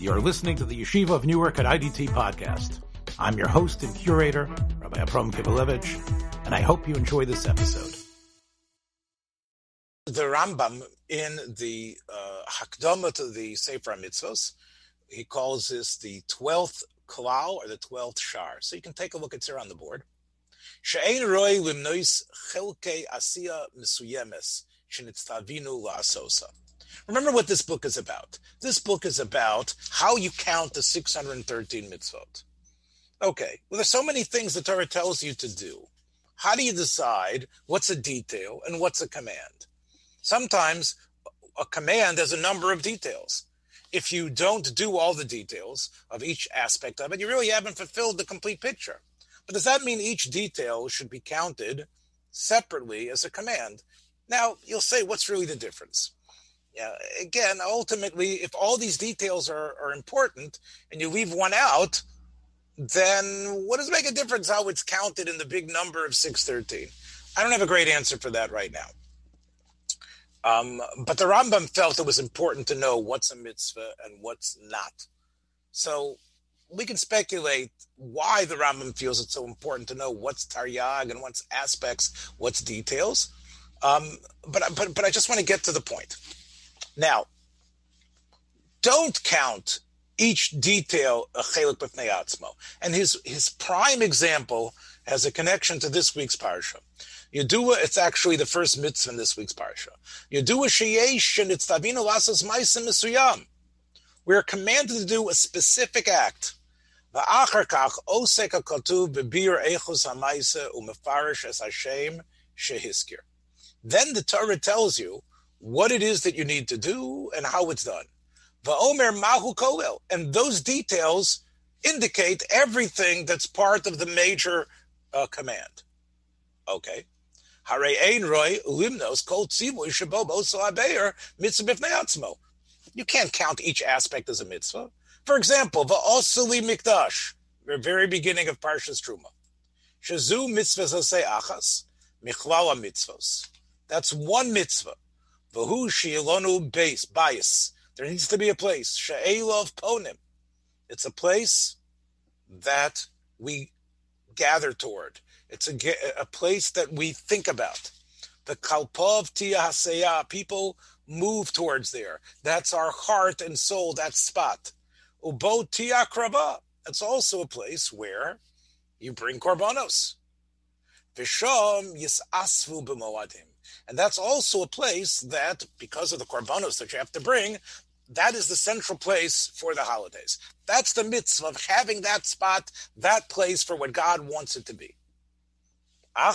You're listening to the Yeshiva of Newark at IDT podcast. I'm your host and curator, Rabbi Abram Kivelevitz, and I hope you enjoy this episode. The Rambam in the uh, Hakdama to the Sefer Mitzvos, he calls this the 12th Klal or the 12th Shar. So you can take a look, it's here on the board. She'ein roi limnois chelke asiya misuyemes shenitztavinu la'asosa. Remember what this book is about. This book is about how you count the 613 mitzvot. Okay, well, there's so many things the Torah tells you to do. How do you decide what's a detail and what's a command? Sometimes a command has a number of details. If you don't do all the details of each aspect of it, you really haven't fulfilled the complete picture. But does that mean each detail should be counted separately as a command? Now, you'll say, what's really the difference? Yeah, again, ultimately, if all these details are, are important and you leave one out, then what does it make a difference how it's counted in the big number of 613? I don't have a great answer for that right now. Um, but the Rambam felt it was important to know what's a mitzvah and what's not. So we can speculate why the Rambam feels it's so important to know what's taryag and what's aspects, what's details. Um, but but but I just want to get to the point. Now, don't count each detail a chelik b'fnei atzmo. And his his prime example has a connection to this week's parsha. Yedua, it's actually the first mitzvah in this week's parsha. Yedua sheyesh and it's tavinu lasas ma'asim mesuyam. We are commanded to do a specific act. Va'achar kach osek hakatuv bebir echus ha'maisa umefarish es Hashem shehiskir. Then the Torah tells you what it is that you need to do and how it's done. Va'omer mahu koel. And those details indicate everything that's part of the major uh, command. Okay. Hare ein roy limnos kol tzivoy shabobo salabeir mitzvah b'fnei You can't count each aspect as a mitzvah. For example, va'osuli mikdash, the very beginning of Parshas Truma. Shazu mitzvah achas, michlala mitzvos. That's one mitzvah. Base bias. There needs to be a place. She'elov ponim. It's a place that we gather toward. It's a, a place that we think about. The kalpov tia People move towards there. That's our heart and soul. That spot. Ubo tia krava. That's also a place where you bring korbanos. Vishom yisasvu b'moadim. And that's also a place that, because of the korbanos that you have to bring, that is the central place for the holidays. That's the mitzvah of having that spot, that place for what God wants it to be. Now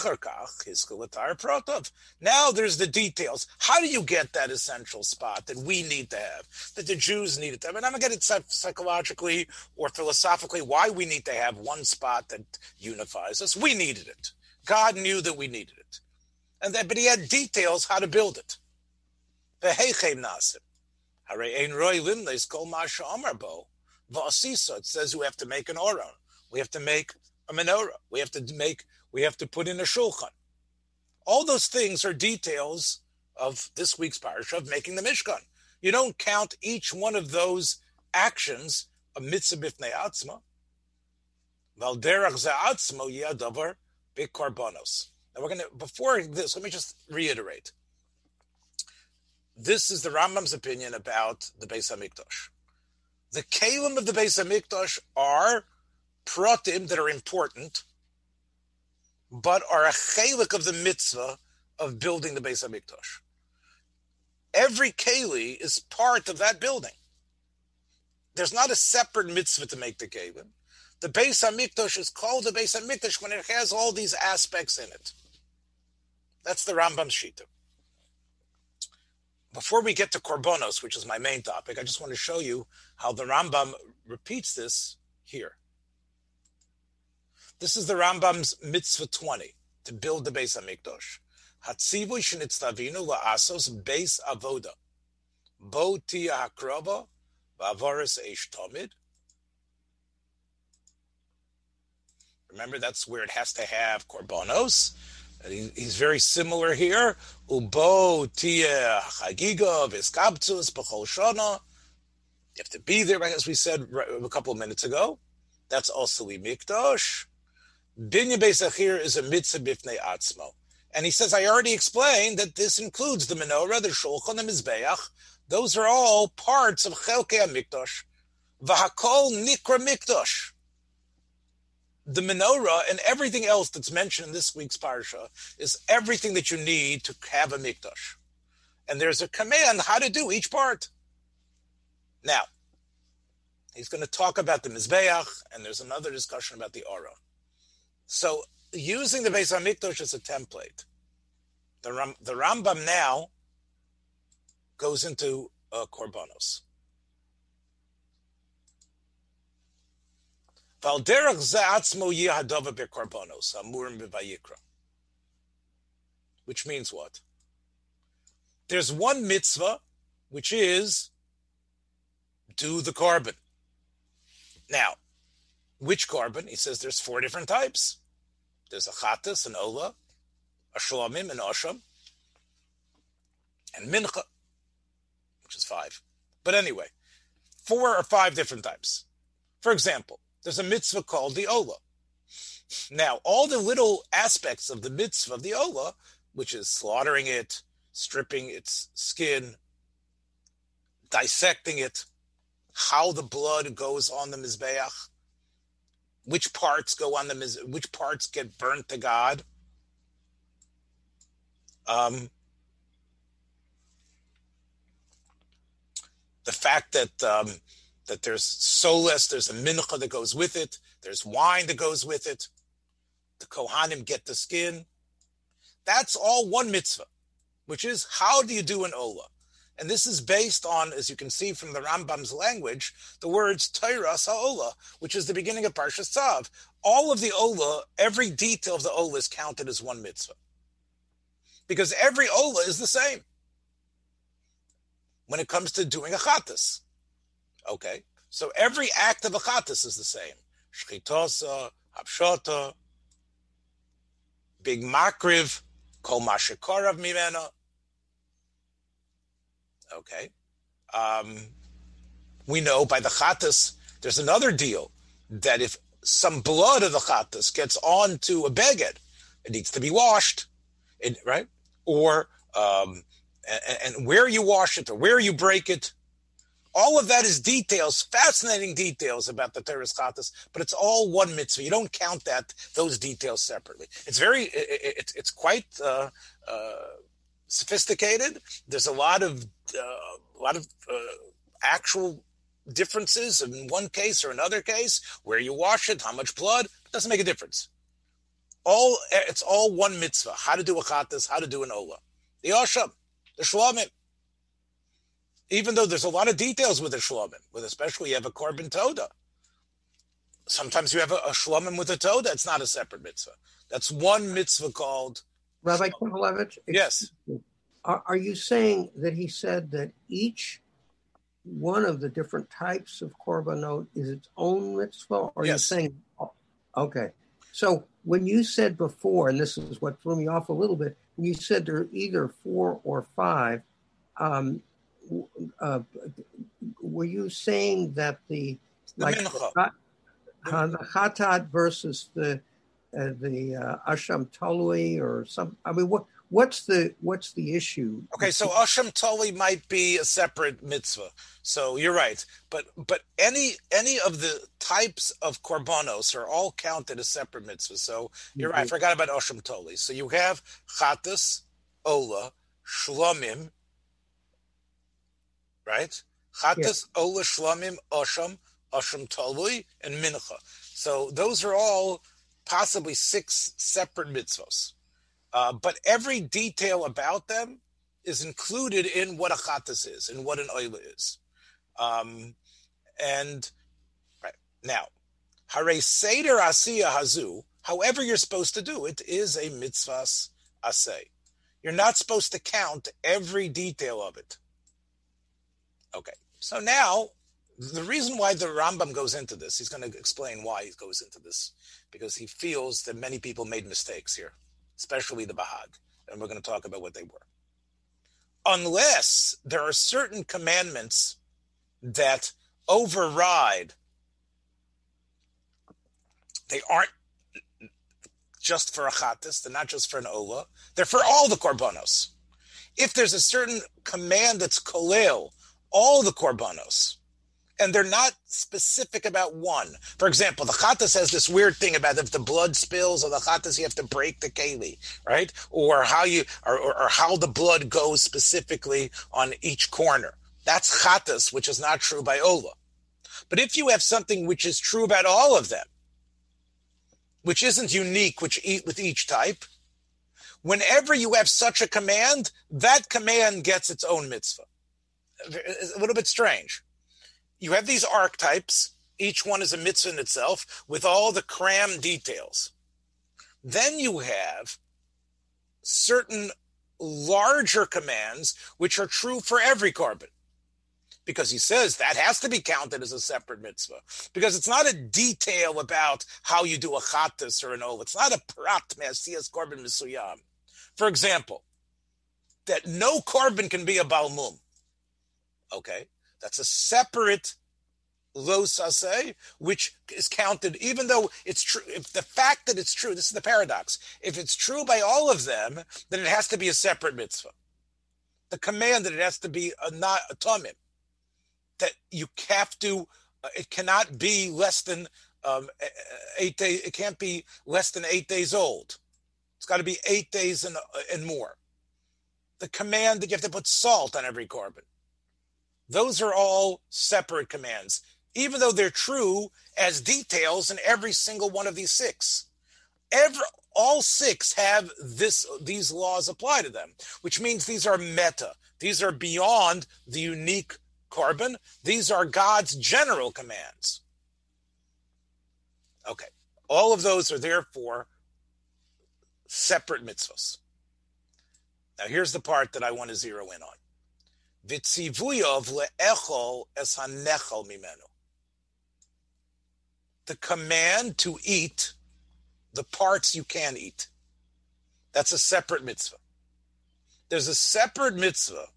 there's the details. How do you get that essential spot that we need to have, that the Jews needed to have? And I'm going to get it psychologically or philosophically why we need to have one spot that unifies us. We needed it. God knew that we needed it and that, but he had details how to build it. nasim. It says we have to make an oron. We have to make a menorah. We have to make. We have to put in a shulchan. All those things are details of this week's parsha of making the mishkan. You don't count each one of those actions a mitzvah b'fnei atzma. Valderach ze'atzmo yadavar b'korbanos. Now we're going to, before this, let me just reiterate. This is the Rambam's opinion about the Beis Hamikdash. The kalim of the Beis Hamikdash are pratim that are important, but are a chalik of the mitzvah of building the Beis Hamikdash. Every keli is part of that building. There's not a separate mitzvah to make the kalim. The Beis Hamikdash is called the Beis Hamikdash when it has all these aspects in it. That's the Rambam Shita. Before we get to Korbonos, which is my main topic, I just want to show you how the Rambam repeats this here. This is the Rambam's mitzvah 20 to build the Beis Hamikdash. Hatzivu shenitztavinu la'asos base avoda. Bo tia hakrova va'avoris eish tomid. Remember, that's where it has to have korbanos he's very similar here. Ubo shana. You have to be there, as we said a couple of minutes ago. That's also mikdash. Binyan Beis is a mitzvah bifnei atzmo. And he says, I already explained that this includes the menorah, the shulchan, the mizbeach. Those are all parts of Chelkei HaMikdash. V'hakol nikra mikdash. The menorah and everything else that's mentioned in this week's parsha is everything that you need to have a mikdash. And there's a command how to do each part. Now, he's going to talk about the Mizbeach, and there's another discussion about the Aura. So, using the Beis Hamikdash as a template, the, Ram, the Rambam now goes into uh, Korbanos. Which means what? There's one mitzvah, which is do the korban. Now, which korban? He says there's four different types. There's a chatas, an ola, a shlomim, an osham, and mincha, which is five. But anyway, four or five different types. For example, there's a mitzvah called the ola. Now, all the little aspects of the mitzvah of the ola, which is slaughtering it, stripping its skin, dissecting it, how the blood goes on the mizbeach, which parts go on the miz, which parts get burnt to God. Um, the fact that um, that there's solas, there's a mincha that goes with it, there's wine that goes with it. The kohanim get the skin. That's all one mitzvah, which is how do you do an ola? And this is based on, as you can see from the Rambam's language, the words Torah Sa'ola, which is the beginning of Parshas Tzav. All of the Ola, every detail of the Ola is counted as one mitzvah. Because every Ola is the same when it comes to doing a Chattas. Okay? So every act of a Chattas is the same. Shchitosa, Hapshota, Big Makriv, Kol Mashikorav Mimena, Okay. Um, we know by the Chattas, there's another deal that if some blood of the Chattas gets onto a beged, it needs to be washed, right? Or, um, and, and, where you wash it or where you break it. All of that is details, fascinating details about the Teres Chattas, but it's all one mitzvah. You don't count that those details separately. It's very, it, it, it's quite uh, uh, sophisticated. There's a lot of uh, a lot of uh, actual differences in one case or another case where you wash it, how much blood it doesn't make a difference. All it's all one mitzvah: how to do a chattas, how to do an ola, the osham, the shlomim. Even though there's a lot of details with a shlomim, with especially you have a korban toda. Sometimes you have a, a shlomim with a toda. It's not a separate mitzvah. That's one mitzvah called Rabbi Kivelevitz? Yes. Are, are you saying that he said that each one of the different types of korbanot is its own mitzvah? Or are yes. you saying, okay. So when you said before, and this is what threw me off a little bit, when you said there are either four or five, um, uh, were you saying that the, the like the, uh, the chatat versus the uh, the uh, Asham Tolui or some. I mean, what what's the what's the issue? Okay, so Asham Tolui might be a separate mitzvah. So you're right, but but any any of the types of korbanos are all counted as separate mitzvahs. So you're mm-hmm. right. I forgot about Asham Toli. So you have Chatas, Ola, Shlomim, right? Chatas. Ola, Shlomim, Osham, Osham Tolui, and Mincha. So those are all possibly six separate mitzvos. Uh, but every detail about them is included in what a chattas is and what an oila is. Um, and right now, hare seder asiya hazu, however you're supposed to do it, is a mitzvahs asay. You're not supposed to count every detail of it. Okay, so now the reason why the Rambam goes into this, he's going to explain why he goes into this, because he feels that many people made mistakes here, especially the Bahag. And we're going to talk about what they were. Unless there are certain commandments that override. They aren't just for a chatas, they're not just for an ola, they're for all the korbanos. If there's a certain command that's kolel, all the korbanos, and they're not specific about one. For example, the chatas has this weird thing about if the blood spills or the chatas, you have to break the keli, right? Or how you or, or, or how the blood goes specifically on each corner. That's chatas, which is not true by ola. But if you have something which is true about all of them, which isn't unique which eat with each type, whenever you have such a command, that command gets its own mitzvah. A little bit strange. You have these archetypes, each one is a mitzvah in itself, with all the cram details. Then you have certain larger commands which are true for every korban because he says that has to be counted as a separate mitzvah because it's not a detail about how you do a chattis or an ol. It's not a prat me'asiyas korban misuyam. For example, that no korban can be a balmum. Okay, that's a separate lo sase, which is counted, even though it's true. If the fact that it's true, this is the paradox. If it's true by all of them, then it has to be a separate mitzvah. The command that it has to be a not a tamim that you have to. Uh, it cannot be less than um, eight days. It can't be less than eight days old. It's got to be eight days and, uh, and more. The command that you have to put salt on every korban. Those are all separate commands, even though they're true as details in every single one of these six. Every, all six have this these laws apply to them, which means these are meta. These are beyond the unique korban. These are God's general commands. Okay. All of those are therefore separate mitzvahs. Now here's the part that I want to zero in on. Vitzivuyov le'echol es mimenu. The command to eat the parts you can eat. That's a separate mitzvah. There's a separate mitzvah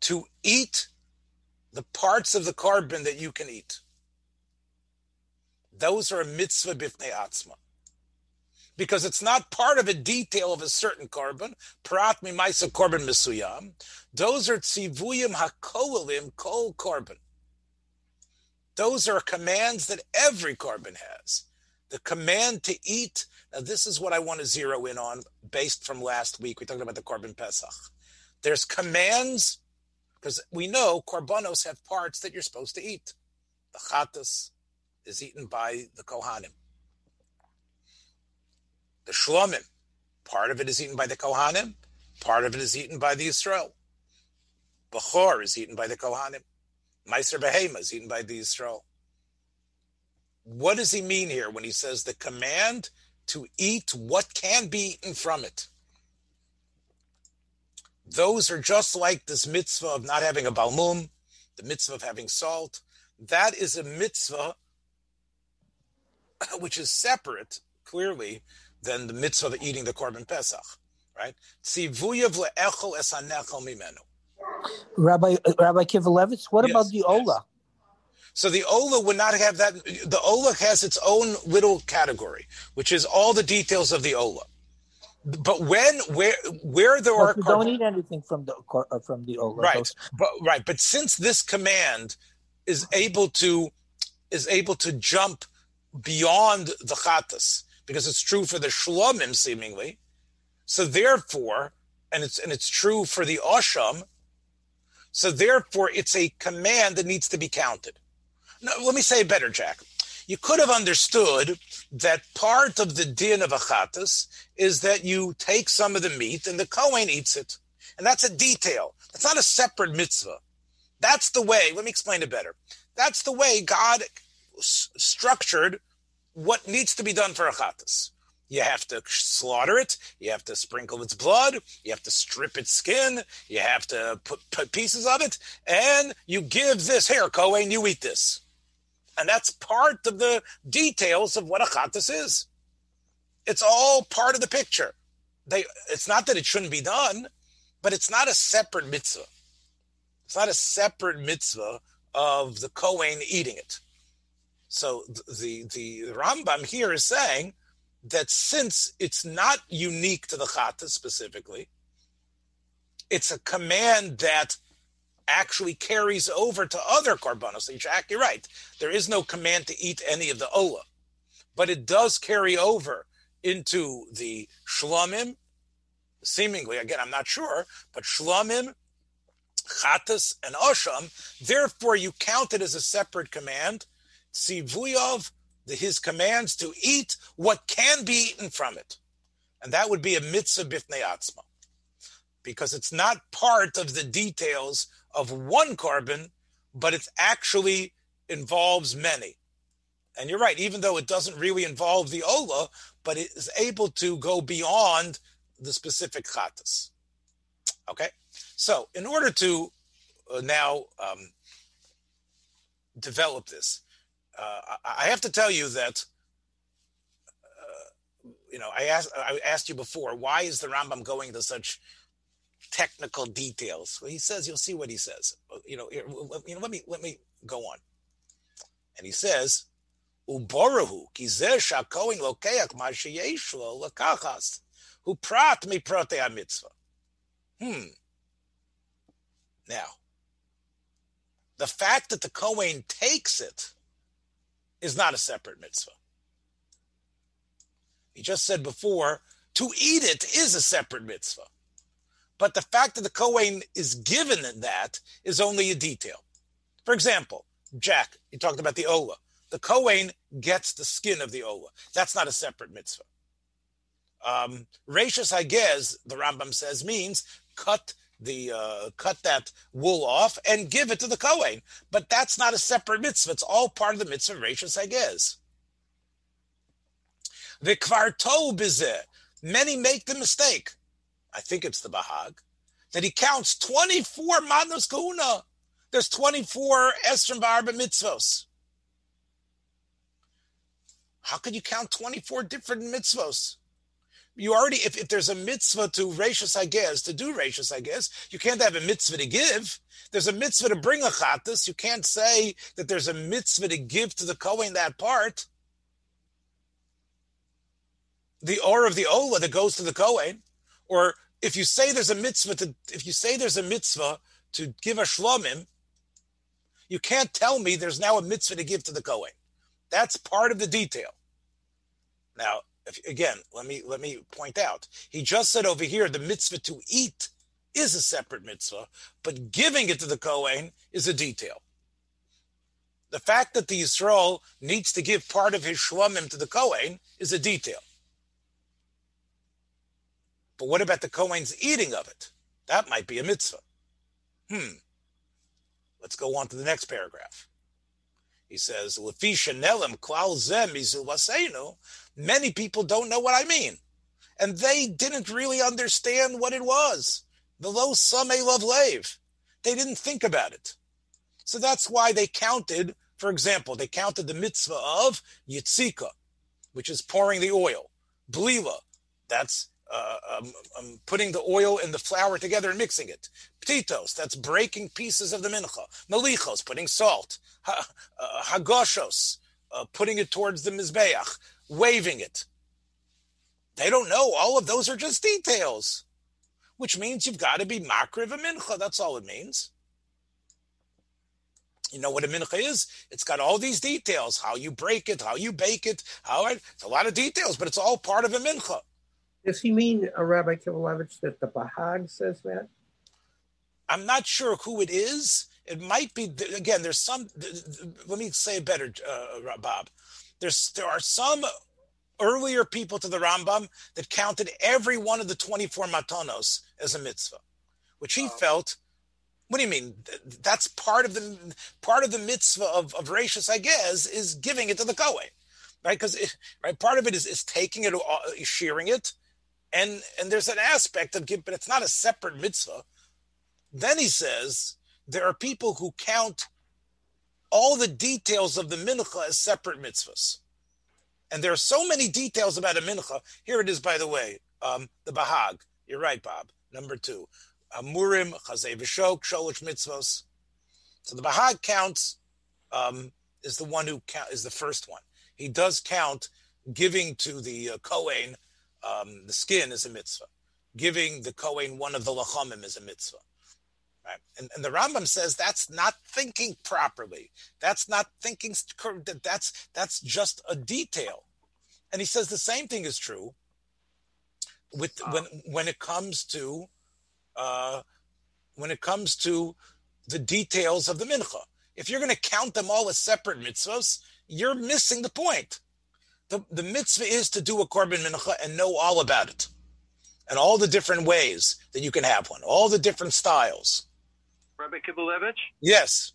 to eat the parts of the korban that you can eat. Those are a mitzvah bifnei atzma. Because it's not part of a detail of a certain korban, prat mimaisa korban misuyam. Those are tzivuyim hakolim kol korban. Those are commands that every korban has. The command to eat. Now, this is what I want to zero in on based from last week. We talked about the korban pesach. There's commands because we know korbanos have parts that you're supposed to eat. The chatas is eaten by the kohanim. The shlomim, part of it is eaten by the kohanim, part of it is eaten by the Yisrael. Bechor is eaten by the kohanim. Meiser behema is eaten by the Yisrael. What does he mean here when he says the command to eat what can be eaten from it? Those are just like this mitzvah of not having a balmum, the mitzvah of having salt. That is a mitzvah which is separate, clearly, than the mitzvah of eating the korban pesach, right? Tzivuyav le'echel esanechel mimenu. Rabbi Rabbi Kivelevitz, what yes, about the Ola? Yes. So the Ola would not have that. The Ola has its own little category, which is all the details of the Ola but when where where there are don't need anything from the uh, from the ola right but right but since this command is able to is able to jump beyond the chatas because it's true for the shlomim seemingly so therefore and it's and it's true for the osham so therefore it's a command that needs to be counted now let me say it better jack you could have understood that part of the din of achatas is that you take some of the meat and the Kohen eats it. And that's a detail. That's not a separate mitzvah. That's the way, let me explain it better. That's the way God s- structured what needs to be done for achatas. You have to slaughter it. You have to sprinkle its blood. You have to strip its skin. You have to put, put pieces of it. And you give this, here, Kohen, you eat this. And that's part of the details of what a chattas is. It's all part of the picture. They, it's not that it shouldn't be done, but it's not a separate mitzvah. It's not a separate mitzvah of the Kohen eating it. So the, the, Rambam here is saying that since it's not unique to the Chata specifically, it's a command that actually carries over to other korbanos. You're right. There is no command to eat any of the ola, but it does carry over into the shlomim. Seemingly, again, I'm not sure, but shlomim, chatas, and osham. Therefore, you count it as a separate command. Sivuyov, his commands to eat what can be eaten from it, and that would be a mitzvah bifnei atzma because it's not part of the details of one korban, but it actually involves many. And you're right, even though it doesn't really involve the Ola, but it is able to go beyond the specific chatas. Okay? So, in order to uh, now um, develop this, uh, I have to tell you that, uh, you know, I asked, I asked you before, why is the Rambam going to such technical details. Well, he says, you'll see what he says. You know, you know, let me let me go on. And he says, "Uborahu kizeh shakoin hu prat mi prote mitzvah." Hmm. Now, the fact that the Kohen takes it is not a separate mitzvah. He just said before, to eat it is a separate mitzvah. But the fact that the Kohen is given that is only a detail. For example, Jack, you talked about the Ola. The Kohen gets the skin of the Ola. That's not a separate mitzvah. Um, Rashis Hagez, the Rambam says, means cut the uh, cut that wool off and give it to the Kohen. But that's not a separate mitzvah. It's all part of the mitzvah Rashis Hagez. The kvarto bizeh. Many make the mistake. I think it's the Bahag, that he counts 24 Manos Kahuna. There's 24 Esrim Barba mitzvos. How could you count 24 different mitzvos? You already, if, if there's a mitzvah to Rashis guess, to do Rashis guess, you can't have a mitzvah to give. There's a mitzvah to bring a chatas. You can't say that there's a mitzvah to give to the Kohen that part. The or of the Ola that goes to the Kohen, or if you say there's a mitzvah to, if you say there's a mitzvah to give a shlomim, you can't tell me there's now a mitzvah to give to the Kohen. That's part of the detail. Now, again, let me let me point out. He just said over here the mitzvah to eat is a separate mitzvah, but giving it to the Kohen is a detail. The fact that the Yisrael needs to give part of his shlomim to the Kohen is a detail. But what about the Kohen's eating of it? That might be a mitzvah. Hmm. Let's go on to the next paragraph. He says, Many people don't know what I mean. And they didn't really understand what it was. The low same love lave. They didn't think about it. So that's why they counted, for example, they counted the mitzvah of yitzika, which is pouring the oil. Blila, that's uh, um, um, putting the oil and the flour together and mixing it. Ptitos, that's breaking pieces of the mincha. Melichos, putting salt. Ha, uh, hagoshos, uh, putting it towards the mizbeach, waving it. They don't know. All of those are just details, which means you've got to be makriv a mincha. That's all it means. You know what a mincha is? It's got all these details: how you break it, how you bake it, how it, it's a lot of details, but it's all part of a mincha. Does he mean, uh, Rabbi Kivelevitz, that the Bahag says that? I'm not sure who it is. It might be again. There's some. Let me say it better, uh, Bob. There's there are some earlier people to the Rambam that counted every one of the 24 matanos as a mitzvah, which he felt. What do you mean? That's part of the part of the mitzvah of of Rashis, I guess, is giving it to the Kohen, right? Because right, part of it is is taking it, uh, shearing it, and and there's an aspect of give, but it's not a separate mitzvah. Then he says there are people who count all the details of the mincha as separate mitzvahs, and there are so many details about a mincha. Here it is, by the way, um, the bahag. You're right, Bob. Number two, amurim chazei v'shok sholosh mitzvos. So the Bahag counts um, is the one who count, is the first one. He does count giving to the uh, Kohen um, the skin is a mitzvah. Giving the Kohen one of the lachamim is a mitzvah. Right? And, and the Rambam says that's not thinking properly. That's not thinking. That's that's just a detail. And he says the same thing is true with when when it comes to uh, when it comes to the details of the mincha. If you're going to count them all as separate mitzvahs, you're missing the point. The, the mitzvah is to do a korban mincha and know all about it and all the different ways that you can have one, all the different styles. Rabbi Kivelevitz? Yes.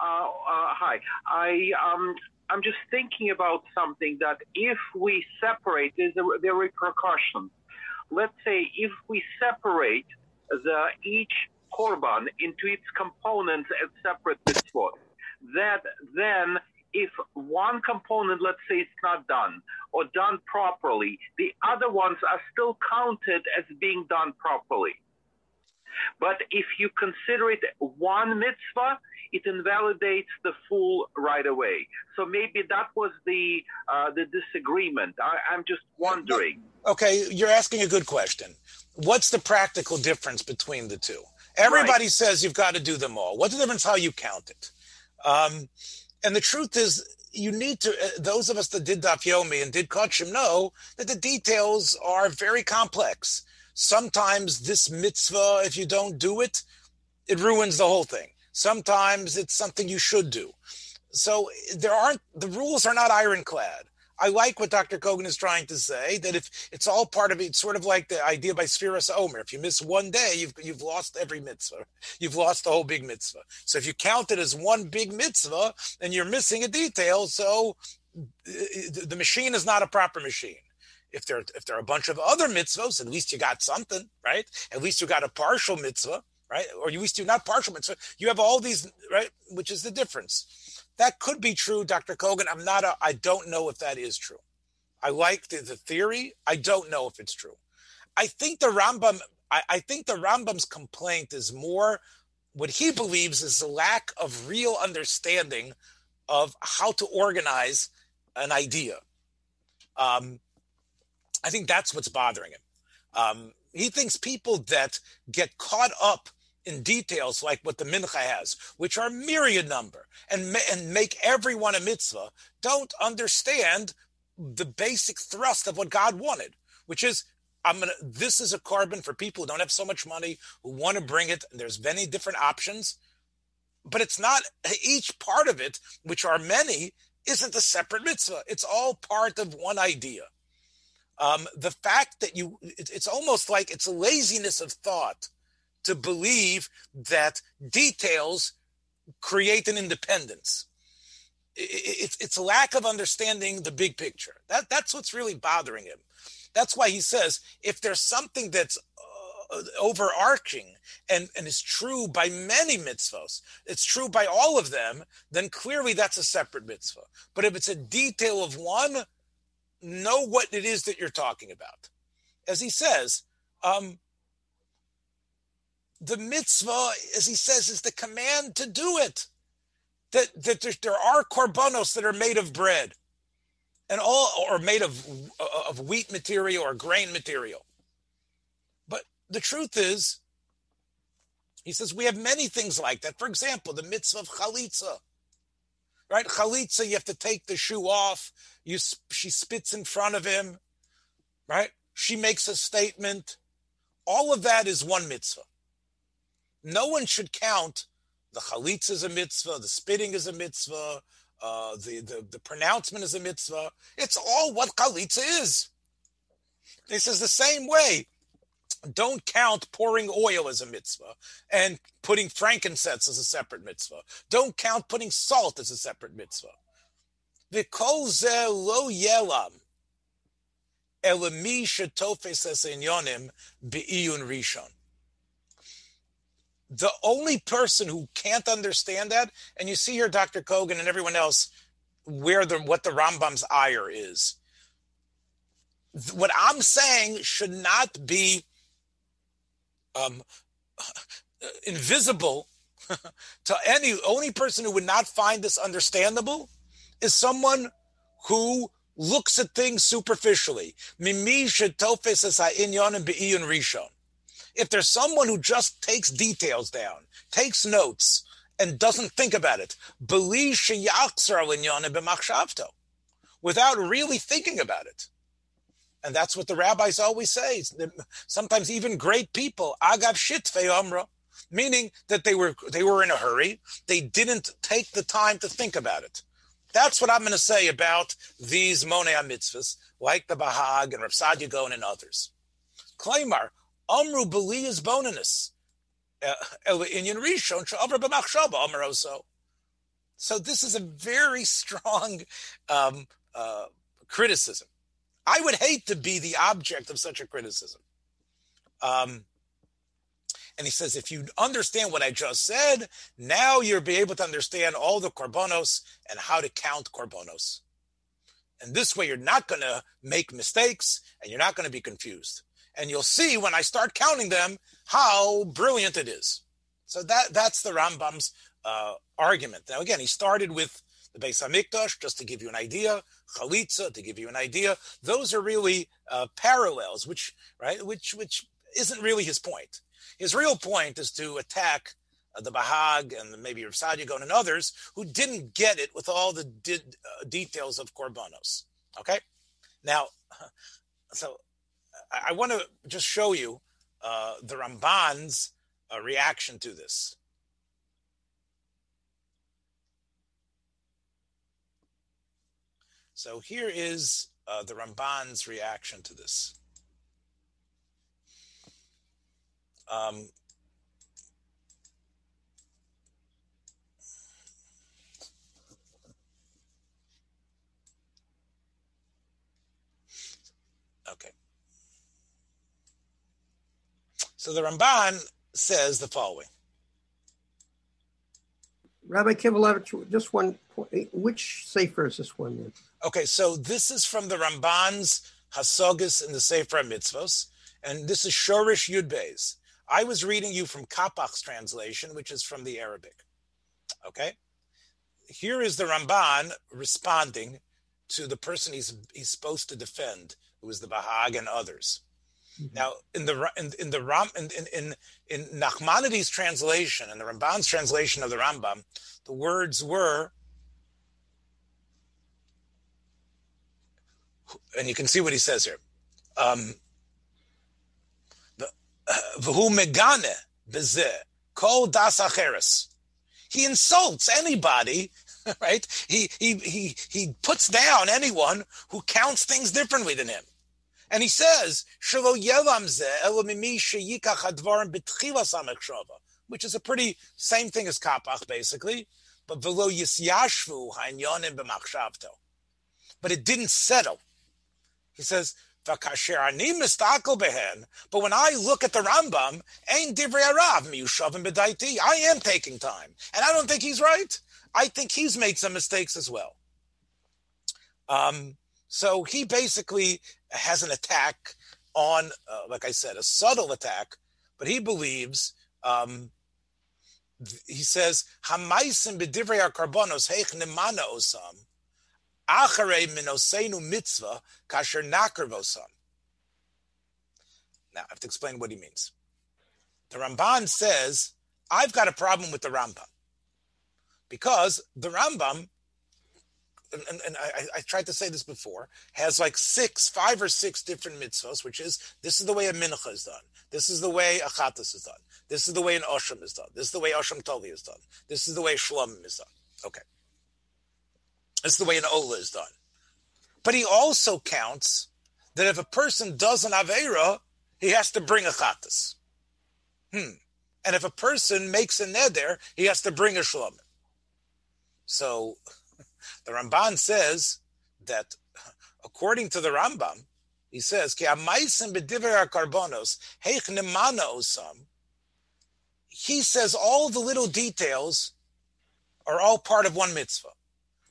Uh, uh, hi. I um, I'm just thinking about something that if we separate, there's a, there are repercussions. Let's say if we separate the each korban into its components as separate mitzvot, that then if one component, let's say, it's not done or done properly, the other ones are still counted as being done properly. But if you consider it one mitzvah, it invalidates the full right away. So maybe that was the uh, the disagreement. I, am just wondering. Okay, you're asking a good question. What's the practical difference between the two? Everybody right. says you've got to do them all. What's the difference how you count it? Um, and the truth is, you need to, uh, those of us that did Daf Yomi and did Kachim know that the details are very complex. Sometimes this mitzvah, if you don't do it, it ruins the whole thing. Sometimes it's something you should do. So there aren't, the rules are not ironclad. I like what Dr. Kogan is trying to say that if it's all part of it, it's sort of like the idea by Sfiras Omer. If you miss one day, you've you've lost every mitzvah. You've lost the whole big mitzvah. So if you count it as one big mitzvah, and you're missing a detail. So the machine is not a proper machine. If there if there are a bunch of other mitzvahs, at least you got something, right? At least you got a partial mitzvah, right? Or at least you not partial mitzvah. You have all these, right? Which is the difference. That could be true, Dr. Kogan. I'm not a, I don't know if that is true. I like the, the theory. I don't know if it's true. I think the Rambam, I, I think the Rambam's complaint is more what he believes is the lack of real understanding of how to organize an idea. Um, I think that's what's bothering him. Um, he thinks people that get caught up in details like what the mincha has, which are myriad number, and and make everyone a mitzvah, don't understand the basic thrust of what God wanted, which is I'm gonna. This is a korban for people who don't have so much money who want to bring it. And there's many different options, but it's not each part of it, which are many, isn't a separate mitzvah. It's all part of one idea. Um, the fact that you, it's almost like it's a laziness of thought to believe that details create an independence. It's, it's a lack of understanding the big picture. That, that's what's really bothering him. That's why he says if there's something that's uh, overarching and, and is true by many mitzvahs, it's true by all of them, then clearly that's a separate mitzvah. But if it's a detail of one, know what it is that you're talking about. As he says, um, the mitzvah, as he says, is the command to do it. That, that there, there are korbanos that are made of bread and all or made of of wheat material or grain material. But the truth is, he says we have many things like that. For example, the mitzvah of chalitza, right? Chalitza, you have to take the shoe off. You she spits in front of him, right? She makes a statement. All of that is one mitzvah no one should count the chalitza is a mitzvah, the spitting is a mitzvah, uh, the, the, the pronouncement is a mitzvah. It's all what chalitza is. This is the same way. Don't count pouring oil as a mitzvah and putting frankincense as a separate mitzvah. Don't count putting salt as a separate mitzvah. Lo yelam elami shetofes es inyonim be'iyun rishon the only person who can't understand that, and you see here, Dr. Kogan and everyone else, where the what the Rambam's ire is. What I'm saying should not be um, invisible to any only person who would not find this understandable is someone who looks at things superficially. If there's someone who just takes details down, takes notes, and doesn't think about it, without really thinking about it. And that's what the rabbis always say. Sometimes even great people, agav shit amra, meaning that they were they were in a hurry. They didn't take the time to think about it. That's what I'm going to say about these Monei mitzvahs, like the Bahag and Rav Sadia and others. Klaimar, Amru Beli is boninus. Uh, so this is a very strong um, uh, criticism. I would hate to be the object of such a criticism. Um, and he says, if you understand what I just said, now you'll be able to understand all the korbanos and how to count korbanos. And this way, you're not going to make mistakes and you're not going to be confused. And you'll see when I start counting them how brilliant it is. So that that's the Rambam's uh, argument. Now, again, he started with the Beis Hamikdash, just to give you an idea, Chalitza, to give you an idea. Those are really uh, parallels, which right, which which isn't really his point. His real point is to attack uh, the Bahag and maybe Rav Sadia Gaon and others who didn't get it with all the did, uh, details of Korbanos. Okay, now, so I, I want to just show you uh, the Ramban's uh, reaction to this. So here is uh, the Ramban's reaction to this. Um, okay. So the Ramban says the following. Rabbi Kivelevitz, just one point. Which Sefer is this one in? Okay, so this is from the Ramban's Hasogis in the Sefer Mitzvos, and this is Shorish Yudbeis. I was reading you from Kapach's translation, which is from the Arabic. Okay? Here is the Ramban responding to the person he's, he's supposed to defend, who is the Bahag and others. Mm-hmm. Now, in the in, in the Ram in in in Nachmanides' translation and the Ramban's translation of the Rambam, the words were, and you can see what he says here. Um, acheres. He insults anybody, right? He, he, he, he puts down anyone who counts things differently than him. And he says, which is a pretty same thing as kapach, basically. But but it didn't settle. He says, but when I look at the Rambam, ain't divrei. I am taking time, and I don't think he's right. I think he's made some mistakes as well. Um, so he basically has an attack on, uh, like I said, a subtle attack, but he believes. Um, he says, "Hamaisim b'divrei karbonos heich nemana osam." Acharei minosenu mitzvah kasher nakarvosam. Now, I have to explain what he means. The Ramban says, I've got a problem with the Rambam. Because the Rambam, and, and I, I, tried to say this before, has like six, five or six different mitzvahs, which is this is the way a mincha is done. This is the way a chatas is done. This is the way an osham is done. This is the way osham toli is done. This is the way shlom is done. Okay. That's the way an Ola is done. But he also counts that if a person does an Avera, he has to bring a Chatas. Hmm. And if a person makes a Neder, he has to bring a Shalom. So the Ramban says that according to the Rambam, he says. He says all the little details are all part of one mitzvah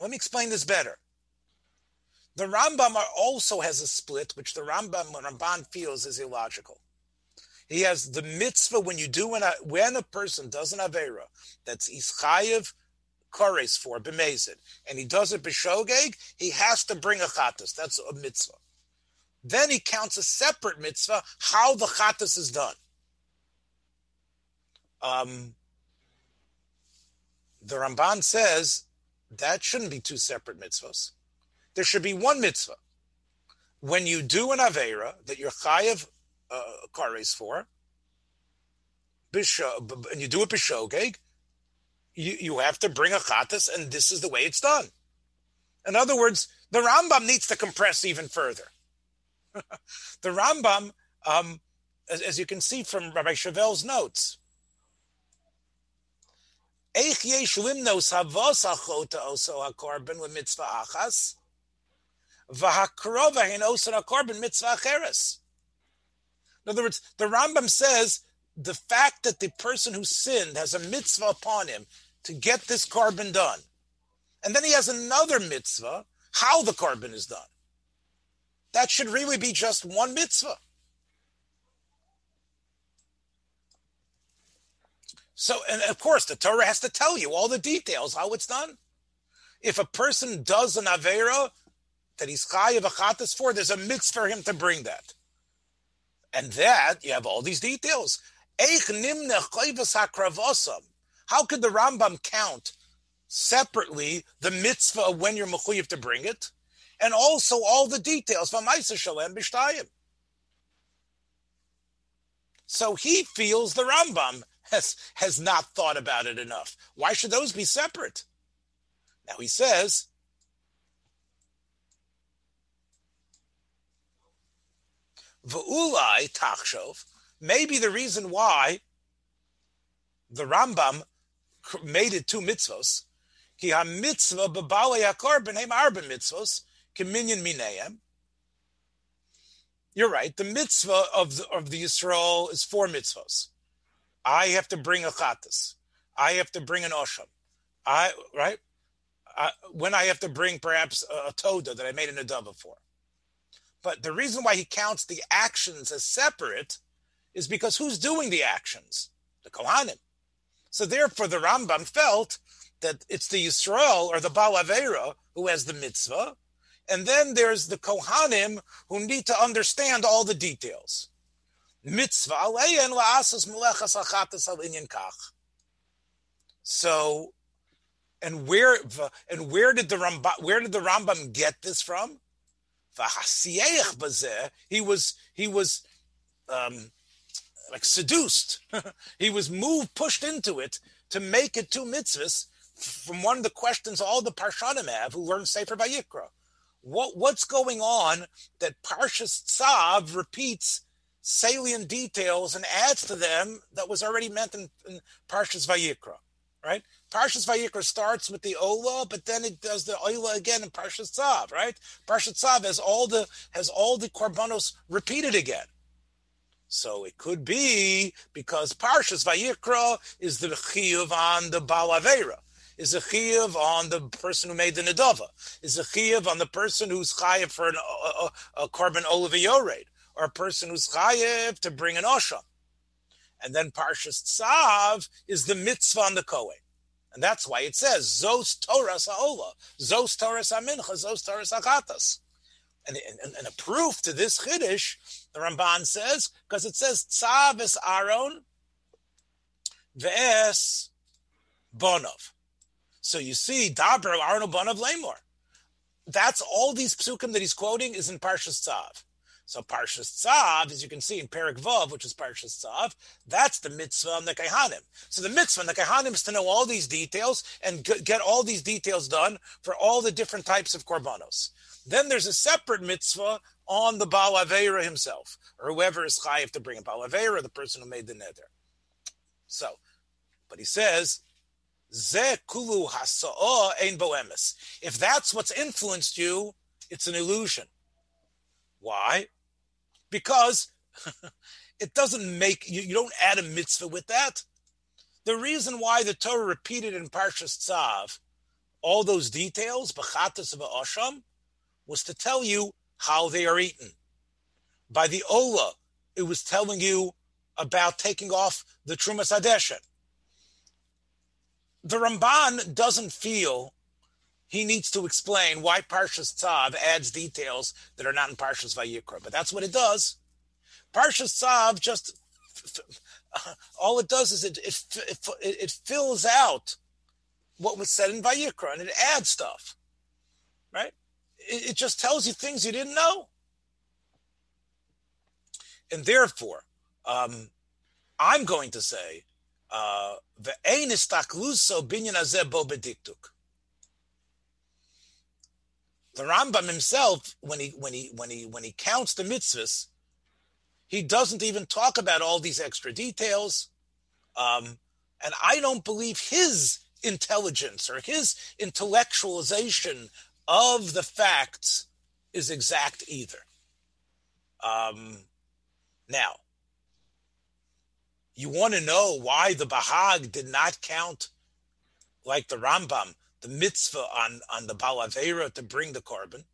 Let me explain this better. The Rambam also has a split, which the Rambam Ramban feels is illogical. He has the mitzvah when you do when a, when a person does an avera that's ischayev kores for b'mezid, and he does it b'shogeg, he has to bring a chatas. That's a mitzvah. Then he counts a separate mitzvah how the chatas is done. Um, the Ramban says that shouldn't be two separate mitzvahs. There should be one mitzvah. When you do an Avera that you're chayav uh, for, and you do it b'shogeg, you, you have to bring a chatas, and this is the way it's done. In other words, the Rambam needs to compress even further. the Rambam, um, as, as, you can see from Rabbi Chavel's notes, In other words, the Rambam says the fact that the person who sinned has a mitzvah upon him to get this korban done, and then he has another mitzvah how the korban is done. That should really be just one mitzvah. So, and of course, the Torah has to tell you all the details how it's done. If a person does an avera that he's chayav achatas for, there's a mitzvah for him to bring that. And that you have all these details. How could the Rambam count separately the mitzvah of when you're mechuyev to bring it, and also all the details from Shalem? So he feels the Rambam has, has not thought about it enough. Why should those be separate? Now he says, V'ulai tachshov, maybe the reason why the Rambam made it two mitzvos, ki ha-mitzvah b'balei ha-korban hem arba mitzvos, minyan mineim. You're right. The mitzvah of the, of the Yisrael is four mitzvos. I have to bring a chatas. I have to bring an osham. I right. I, when I have to bring perhaps a, a toda that I made an adava for. But the reason why he counts the actions as separate is because who's doing the actions? The Kohanim. So therefore, the Rambam felt that it's the Yisrael or the Balavera who has the mitzvah, and then there's the Kohanim who need to understand all the details mitzvah. So, and where and where did the Rambam where did the Rambam get this from? He was he was um, like seduced. he was moved, pushed into it to make it two mitzvahs. From one of the questions all the parshanim have who learn Sefer Vayikra. What what's going on that Parshas Tzav repeats salient details and adds to them that was already meant in, in Parshas Vayikra, right? Parshas Vayikra starts with the Ola, but then it does the Ola again in Parshas Tzav, right? Parshas Tzav has all the has all the korbanos repeated again. So it could be because Parshas Vayikra is the chiyuv on the Balavera, is a chiyuv on the person who made the Nadava, is a chiyuv on the person who's chayiv for an, a, a, a korban Olav Yored or a person who's chayiv to bring an osha. And then Parshas Tzav is the mitzvah on the Kohen. And that's why it says, Zos Torah Sa'ola, Zos Torah Sa'mincha, Zos Torah Sa'chatas. And, and, and, a proof to this Chiddush, the Ramban says, because it says, Tzav is Aaron, Ve'es Bonov. So you see, Dabra Aaron Bonov Lamor. That's all these psukim that he's quoting is in Parshas Tzav. So Parshas Tzav, as you can see in Perik Vav, which is Parshas Tzav, that's the mitzvah on the Kohanim. So the mitzvah on the Kohanim is to know all these details and get all these details done for all the different types of korbanos. Then there's a separate mitzvah on the Baal Aveira himself, or whoever is chayiv to bring a Baal Aveira, the person who made the neder. So, but he says, Ze kulu ein boemis. If that's what's influenced you, it's an illusion. Why? Because it doesn't make you, you don't add a mitzvah with that. The reason why the Torah repeated in Parshas Tzav all those details, Bachatas of Asham, was to tell you how they are eaten. By the Ola, it was telling you about taking off the Trumas Adeshet. The Ramban doesn't feel he needs to explain why Parshas Tzav adds details that are not in Parshas Vayikra, but that's what it does. Parshas Tzav just all it does is it it, it, it fills out what was said in Vayikra and it adds stuff, right? It, it just tells you things you didn't know, and therefore, um, I'm going to say the ein istakluso binyan azeh bo bediktuk. The Rambam himself, when he when he when he when he counts the mitzvahs, he doesn't even talk about all these extra details. Um, and I don't believe his intelligence or his intellectualization of the facts is exact either. Um, now, you want to know why the Bahag did not count like the Rambam, the mitzvah on, on the Balavera to bring the korban,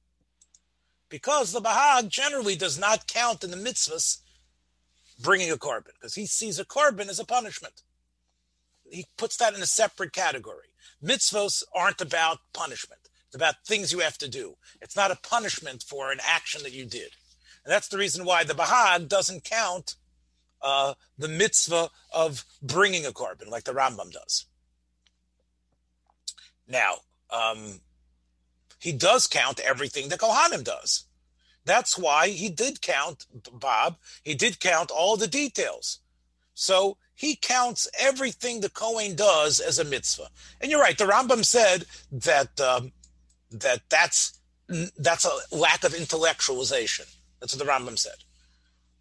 Because the Bahag generally does not count in the mitzvahs bringing a korban, because he sees a korban as a punishment. He puts that in a separate category. Mitzvahs aren't about punishment. It's about things you have to do. It's not a punishment for an action that you did. And that's the reason why the Bahag doesn't count uh, the mitzvah of bringing a korban like the Rambam does. Now, um, he does count everything that Kohanim does. That's why he did count, Bob, he did count all the details. So he counts everything the Kohen does as a mitzvah. And you're right, the Rambam said that um, that that's that's a lack of intellectualization. That's what the Rambam said.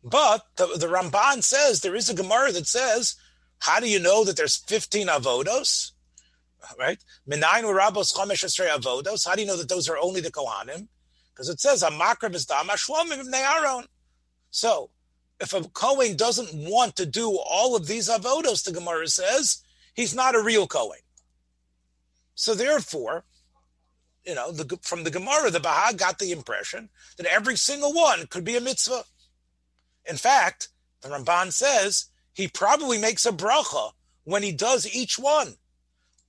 But the, the Ramban says there is a Gemara that says, how do you know that there's 15 avodos? Right? Minayin rabos chomesh avodos. How do you know that those are only the Kohanim? Because it says, Amakrav is dam shlomim Aaron. So, if a Kohen doesn't want to do all of these avodos, the Gemara says, he's not a real Kohen. So therefore, you know, the, from the Gemara, the Baha got the impression that every single one could be a mitzvah. In fact, the Ramban says he probably makes a bracha when he does each one.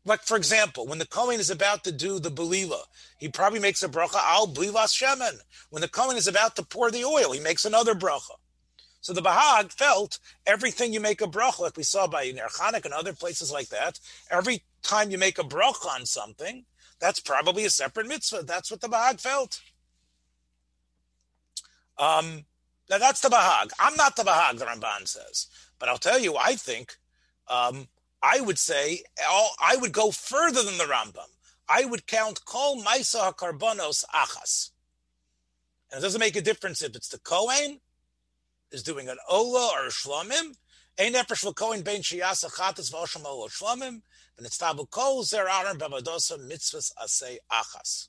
Like, for example, when the Kohen is about to do the Belila, he probably makes a bracha al blivas shemen. When the Kohen is about to pour the oil, he makes another bracha. So the Bahag felt everything you make a bracha, like we saw by Ner and other places like that, every time you make a bracha on something, that's probably a separate mitzvah. That's what the Bahag felt. Um, now that's the Bahag. I'm not the Bahag, the Ramban says. But I'll tell you, I think um, I would say I would go further than the Rambam. I would count Kol Maisa HaKarbonos Achas. And it doesn't make a difference if it's the Kohen is doing an Ola or a Shlomim. Ein Efer Shel Kohen Ben Shiyasa Chatas V'Osham Ola Shlomim. Tabu Kol Zer Aaron Bavadosa Mitzvahs Asay Achas.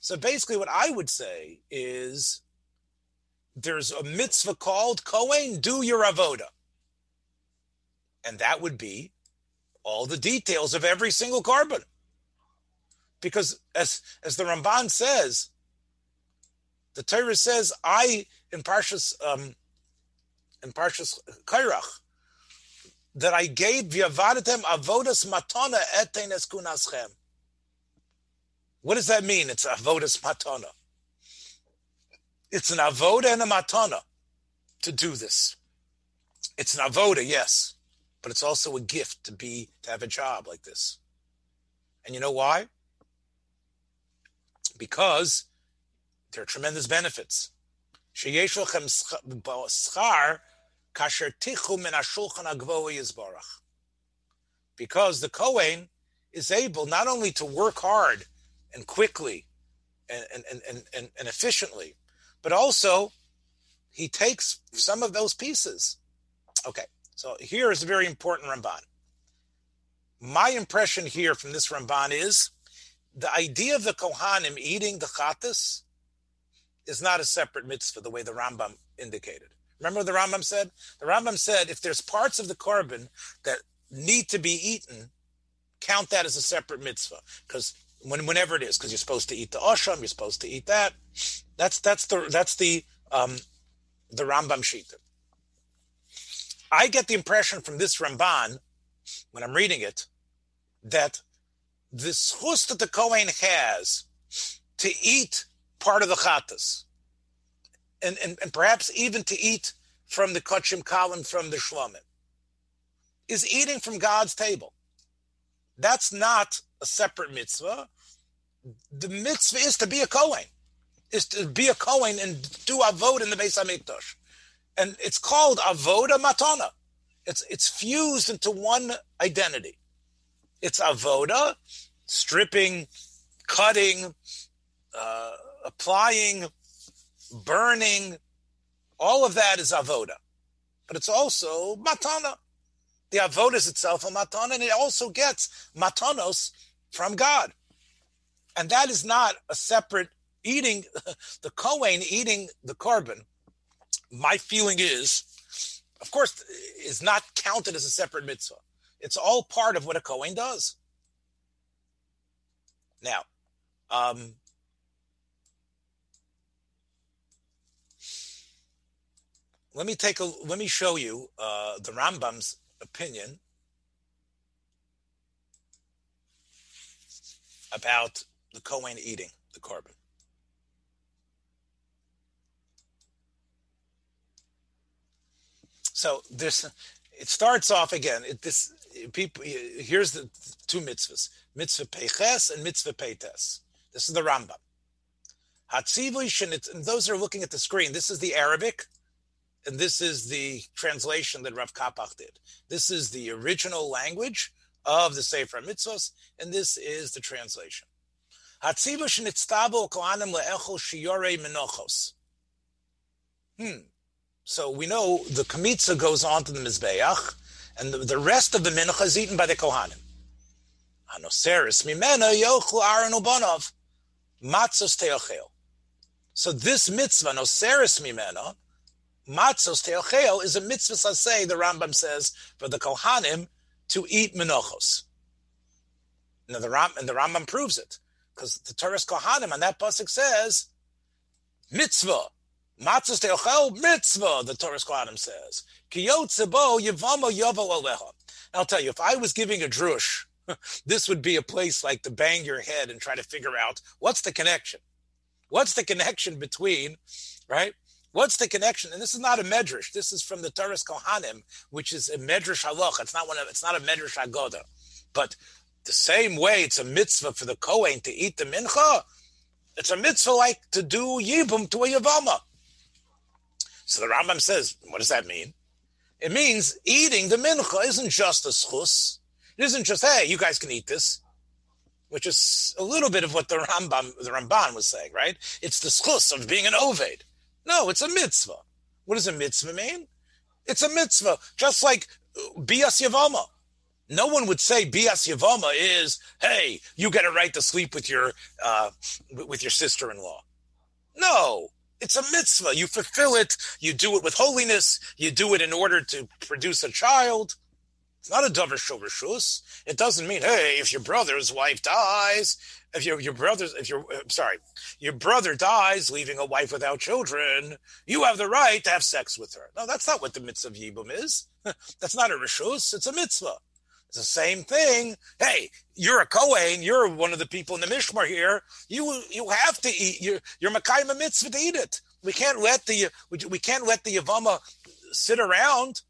So basically what I would say is there's a mitzvah called Kohen, do your avoda. And that would be all the details of every single korban. Because as as the Ramban says, the Torah says, I in Parshas um, in Parshas Korach, that I gave v'yavadetem avodas matana etenes kunaschem. What does that mean? It's avodas matana. It's an avoda and a matana to do this. It's an avoda, yes, but it's also a gift to be to have a job like this. And you know why? Because there are tremendous benefits. Because the Kohen is able not only to work hard and quickly and, and, and, and, and efficiently, but also he takes some of those pieces. Okay, So here is a very important Ramban. My impression here from this Ramban is the idea of the Kohanim eating the Chatas is not a separate mitzvah the way the Rambam indicated. Remember what the Rambam said? The Rambam said if there's parts of the korban that need to be eaten, count that as a separate mitzvah because when, whenever it is, because you're supposed to eat the osham, you're supposed to eat that. That's that's the that's the um, the Rambam Shita. I get the impression from this Ramban, when I'm reading it, that the schus that the Kohen has to eat part of the chatas, and, and, and perhaps even to eat from the kachim kalim from the shlomim, is eating from God's table. That's not a separate mitzvah. The mitzvah is to be a Kohen, is to be a Kohen and do avod in the Beis Hamikdash and it's called avoda matana. It's it's fused into one identity. It's avoda, stripping, cutting, uh, applying, burning. All of that is avoda, but it's also matana. The avoda is itself a matana, and it also gets matanos from God, and that is not a separate eating. the Kohen eating the korban my feeling is, of course, is not counted as a separate mitzvah. It's all part of what a Kohen does. Now, um, let me take a let me show you uh, the Rambam's opinion about the Kohen eating the korban. So this it starts off again. It, this people here's the two mitzvahs: mitzvah peches and mitzvah peites. This is the Rambam. Hatzivui and those are looking at the screen. This is the Arabic, and this is the translation that Rav Kapach did. This is the original language of the Sefer Mitzvos, and this is the translation. Hatzivu shenitztabo kohanim le'echol shiyore menochos. Hmm. So we know the kamitza goes on to the mizbeach, and the, the rest of the mincha is eaten by the kohanim. Anoseris mimena yochlu Aaron ubanov matzos teochel. So this mitzvah, noseris mimena, matzos teochel, is a mitzvah say the Rambam says for the kohanim to eat menochos. Now the Ram and the Rambam proves it because the Torah kohanim on that pasuk says mitzvah Matzahs teochel mitzvah, the Torah Kohanim says. I'll tell you, if I was giving a drush, this would be a place like to bang your head and try to figure out what's the connection. What's the connection between, right? What's the connection? And this is not a medrash. This is from the Torah Kohanim, which is a medrash halach. It's not one of. It's not a medrash agoda. But the same way, it's a mitzvah for the kohen to eat the mincha. It's a mitzvah like to do yibum to a yavama. So the Rambam says, what does that mean? It means eating the mincha isn't just a schus. It isn't just, hey, you guys can eat this, which is a little bit of what the Rambam, the Ramban was saying, right? It's the schus of being an oved. No, it's a mitzvah. What does a mitzvah mean? It's a mitzvah, just like bias yavama. No one would say bias yavama is, hey, you get a right to sleep with your uh, with your sister-in-law. No, it's a mitzvah. You fulfill it. You do it with holiness. You do it in order to produce a child. It's not a davar shul It doesn't mean, hey, if your brother's wife dies, if your your brother's, if your uh, sorry, your brother dies, leaving a wife without children, you have the right to have sex with her. No, that's not what the mitzvah of yibum is. that's not a rishus. It's a mitzvah. It's the same thing. Hey, you're a Kohen. You're one of the people in the Mishmar here. You you have to eat. You're you're mitzvah to eat it. We can't let the we, we can't let the Yavama sit around.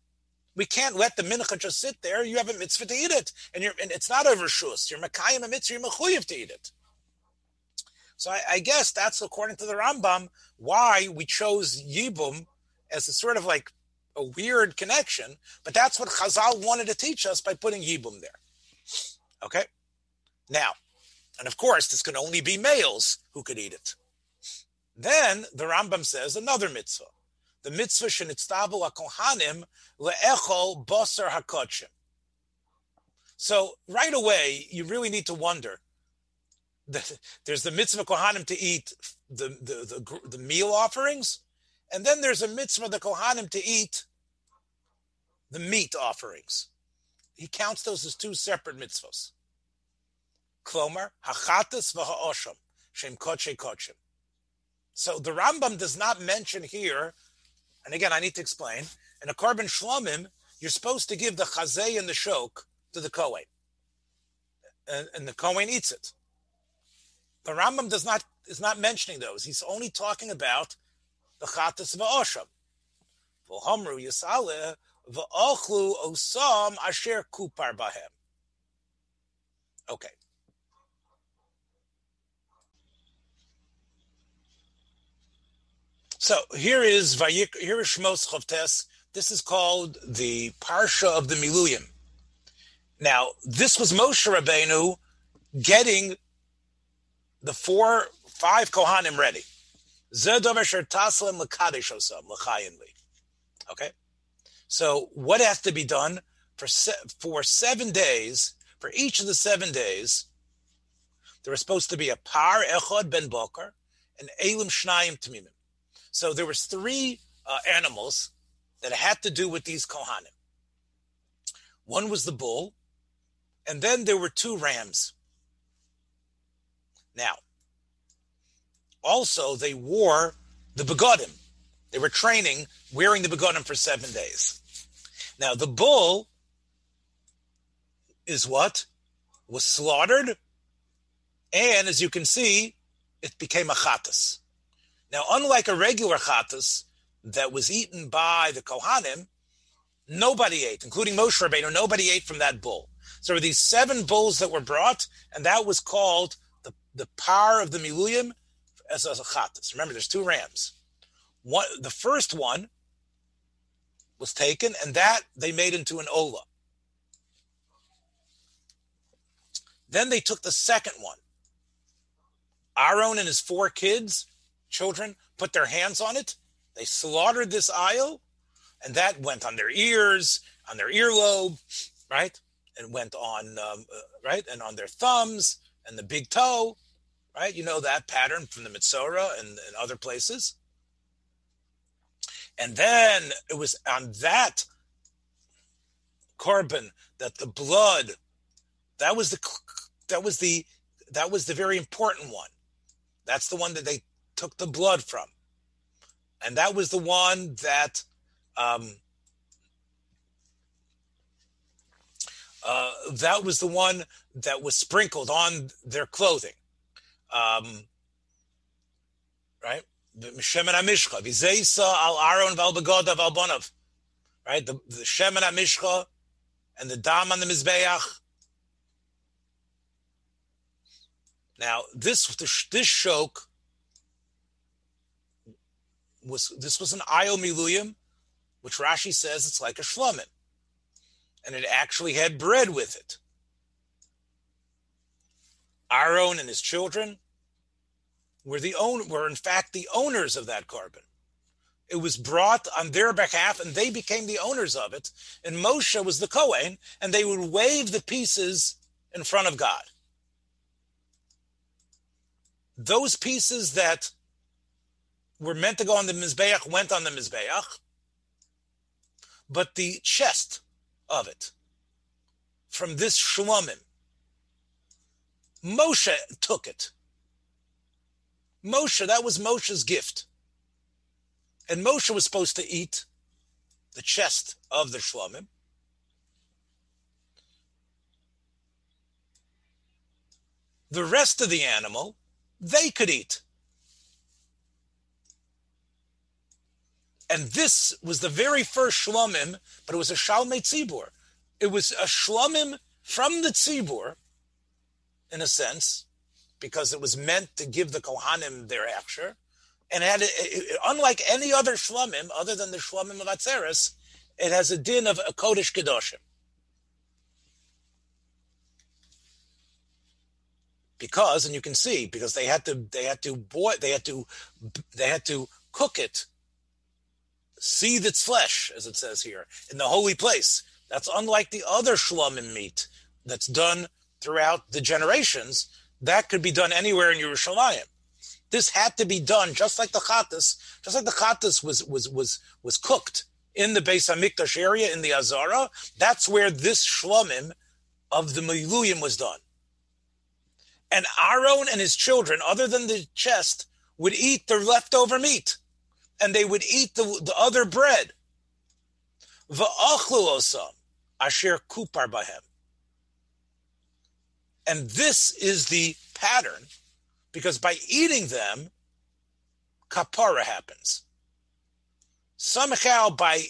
We can't let the mincha just sit there. You have a mitzvah to eat it, and you're and it's not over shus. You're Makayim a mitzvah. You're mechuyev to eat it. So I, I, guess that's according to the Rambam why we chose Yibum as a sort of like a weird connection, but that's what Chazal wanted to teach us by putting Yibum there. Okay? Now, and of course, this can only be males who could eat it. Then the Rambam says another mitzvah. the mitzvah shenitztavu kohanim le'echol boser hakochim. So right away, you really need to wonder. There's the mitzvah kohanim to eat the, the, the, the meal offerings, and then there's a mitzvah the kohanim to eat the meat offerings. He counts those as two separate mitzvahs. Klomer, hachatas v'ha'osham, shem koche kochim. So the Rambam does not mention here, and again, I need to explain, in a korban shlomim, you're supposed to give the chazay and the shok to the Kohen. And, and the Kohen eats it. The Rambam does not is not mentioning those. He's only talking about the chatas v'osham. V'homru yisaleh v'ochlu osam asher kupar bahem. Okay. So here is Vayik, here is Shmos Chavtes. This is called the Parsha of the Miluyim. Now, this was Moshe Rabbeinu getting the four, five Kohanim ready. Okay? So, what has to be done for, se- for seven days? For each of the seven days, there was supposed to be a par echad ben boker and elim shnayim tamimim. So there was three uh, animals that had to do with these kohanim. One was the bull, and then there were two rams. Now, also they wore the begodim. They were training, wearing the begodim for seven days. Now the bull is what was slaughtered, and as you can see, it became a chatas. Now, unlike a regular chatas that was eaten by the kohanim, nobody ate, including Moshe Rabbeinu. Nobody ate from that bull. So were these seven bulls that were brought, and that was called the, the power of the Miluyim as a chatas. Remember, there's two rams. One, the first one was taken, and that they made into an ola. Then they took the second one. Aaron and his four kids, children, put their hands on it. They slaughtered this ayil, and that went on their ears, on their earlobe, right? and went on um, uh, right and on their thumbs and the big toe, right? You know that pattern from the Mitzora and, and other places. And then it was on that korban that the blood that was the that was the that was the very important one. That's the one that they took the blood from, and that was the one that um, uh, that was the one that was sprinkled on their clothing. Um, right? Shemen Amishcha, Vizeisa al Aaron val Begodav al Bonav. Right? The, the Shemen Amishcha and the Dam on the Mizbeach. Now, this this shok was this was an Ayol Miluyim, which Rashi says it's like a shlomin and it actually had bread with it. Aaron and his children were the own were in fact the owners of that korban. It was brought on their behalf, and they became the owners of it. And Moshe was the Kohen, and they would wave the pieces in front of God. Those pieces that were meant to go on the Mizbeach went on the Mizbeach, but the chest of it from this Shlomim. Moshe took it. Moshe, that was Moshe's gift. And Moshe was supposed to eat the chest of the Shlomim. The rest of the animal, they could eat. And this was the very first shlomim, but it was a shalmei tzibur. It was a shlomim from the tzibur, in a sense, because it was meant to give the kohanim their aksher. And it had, it, it, unlike any other shlomim, other than the shlomim of Atzeres, it has a din of a kodesh kedoshim. Because, and you can see, because they had to, they had to boil, they had to, they had to cook it seethe its flesh, as it says here, in the holy place. That's unlike the other shlomim meat that's done throughout the generations. That could be done anywhere in Yerushalayim. This had to be done just like the chatas, just like the chatas was was was was cooked in the Beis Hamikdash area in the Azara. That's where this shlomim of the Miluyim was done. And Aaron and his children, other than the chest, would eat the leftover meat, and they would eat the, the other bread. Va'achlu osam asher kupar bahem. And this is the pattern, because by eating them, kapara happens. Somehow, by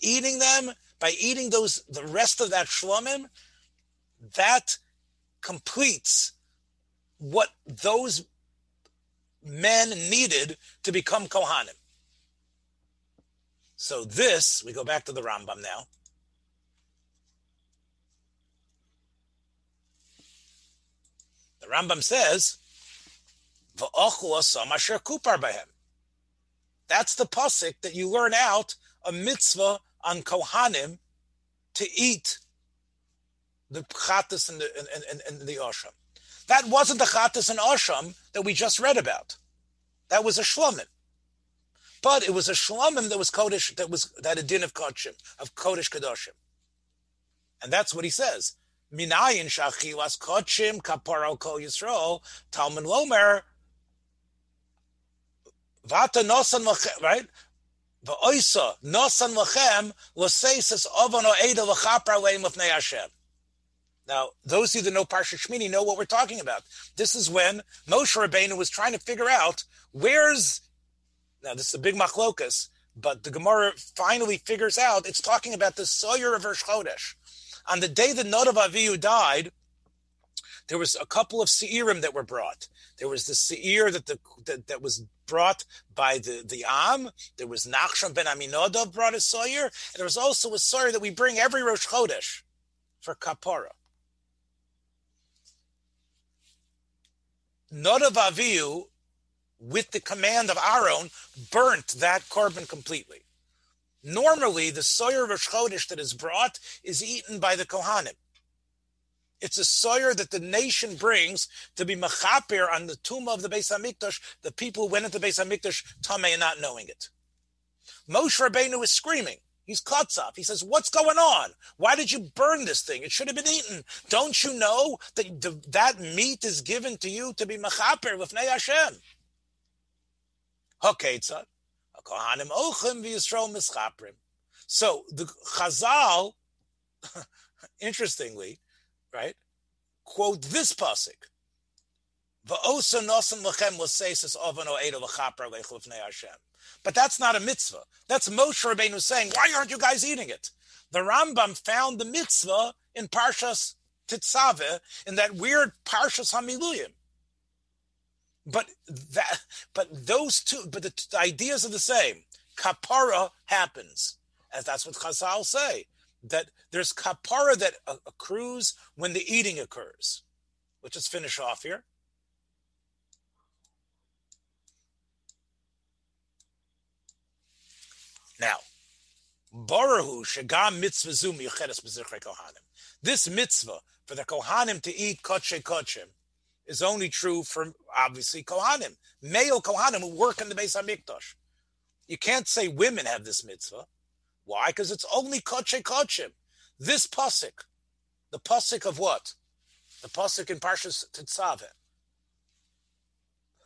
eating them, by eating those the rest of that shlomim, that completes what those men needed to become Kohanim. So this, we go back to the Rambam now. The Rambam says, That's the pasuk that you learn out a mitzvah on Kohanim to eat the chatas and the, and, and, and the. That wasn't the chatas and osham that we just read about. That was a shlomim. But it was a shlomim that was kodesh, that was that a din of kodshim, of kodesh kadoshim. And that's what he says. Minayin shachilas kodshim kaparo kol yisrael talmud lomer vata nosan lachem right va'oisa nosan lachem l'seises ovon o eda l'chapra leim l'fnei Hashem. Now, those who know Parsha Shmini know what we're talking about. This is when Moshe Rabbeinu was trying to figure out where's now this is a big machlokas, but the Gemara finally figures out it's talking about the Seir of Rosh Chodesh. On the day that Nadav Avihu died, there was a couple of seirim that were brought. There was the seir that the that, that was brought by the the Am. There was Nachshon ben Aminadav brought a seir, and there was also a seir that we bring every Rosh Chodesh for kapara. Nadav Avihu, with the command of Aaron, burnt that korban completely. Normally, the soyer Rosh Chodesh that is brought is eaten by the Kohanim. It's a soyer that the nation brings to be machaper on the tomb of the Beis Hamikdash. The people who went into Beis Hamikdash, Tameh, and not knowing it. Moshe Rabbeinu is screaming. He's Kotzaf. He says, What's going on? Why did you burn this thing? It should have been eaten. Don't you know that that meat is given to you to be mechaper with Hashem? Okay, Haketzat. Kohanim ochim v'yisrael mischaprim. So the Chazal, interestingly, right, quote this pasuk. But that's not a mitzvah. That's Moshe Rabbeinu saying, why aren't you guys eating it? The Rambam found the mitzvah in Parshas Tetzaveh, in that weird Parshas Hamiluyim. But that, but those two, but the, the ideas are the same. Kapara happens, as that's what Chazal say. That there's kapara that accrues when the eating occurs. Let's just finish off here. Now, Barahu Shagam Mitzvah Zum Kohanim. This mitzvah for the Kohanim to eat Koche Kochim is only true for obviously Kohanim, male Kohanim who work in the Beis Hamikdash. You can't say women have this mitzvah. Why? Because it's only Koche Kochim. This pasuk, the pasuk of what? The pasuk in Parshas Tetzaveh.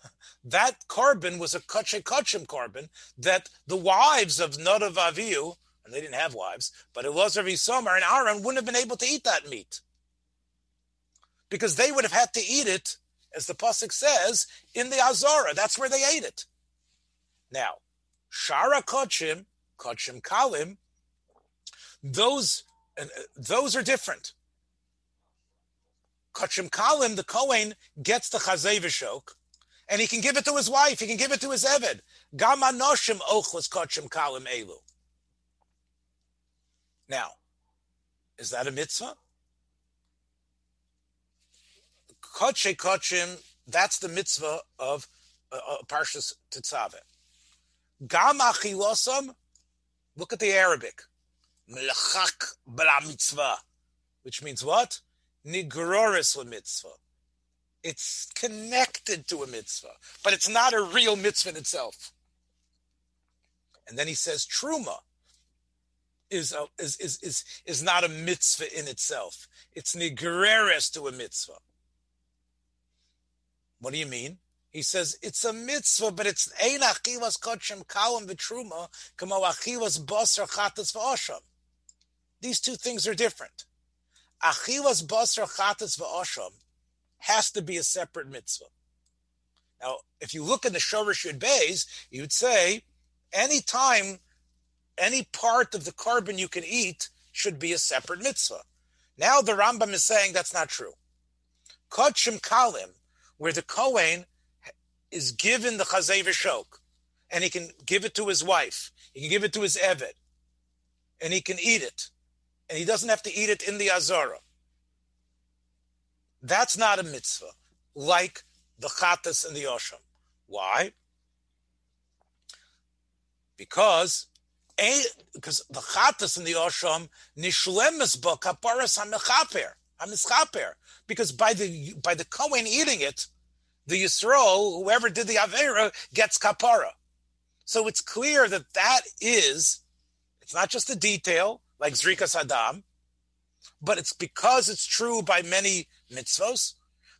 That korban was a kachim korban that the wives of Nadav and they didn't have wives, but it was of Isomer and Aaron wouldn't have been able to eat that meat. Because they would have had to eat it, as the Pasuk says, in the Azora. That's where they ate it. Now, Shara Kochim, Kochim Kalim, those, uh, those are different. Kochim Kalim, the Kohen, gets the Chazay Vishok, and he can give it to his wife. He can give it to his Eved. Gam anoshim ochlas kachim kalim elu. Now, is that a mitzvah? Koche kachim, that's the mitzvah of uh, uh, Parshas Tetzaveh. Gam achilosam Look at the Arabic. Melachak bla mitzvah, which means what? Nigroris mitzvah. It's connected to a mitzvah, but it's not a real mitzvah in itself. And then he says truma is, a, is, is, is, is not a mitzvah in itself. It's nigreres to a mitzvah. What do you mean? He says it's a mitzvah, but it's ein achivas kodshim kalam v'truma kamo achivas basar chatas v'osham. These two things are different. Achivas basar chatas v'osham has to be a separate mitzvah. Now, if you look in the Shorish Yud Beis, you'd say any time, any part of the korban you can eat should be a separate mitzvah. Now the Rambam is saying that's not true. Kodshim kalim, where the Kohen is given the chazay v'shok, and he can give it to his wife, he can give it to his eved, and he can eat it, and he doesn't have to eat it in the azara. That's not a mitzvah, like the chatas and the osham. Why? Because eh, because the chatas and the osham nishlemes ba kaparas hamechaper hamischaper. Because by the by the kohen eating it, the Yisro, whoever did the Avera, gets kapara. So it's clear that that is, it's not just a detail like Zrika Saddam, but it's because it's true by many mitzvos,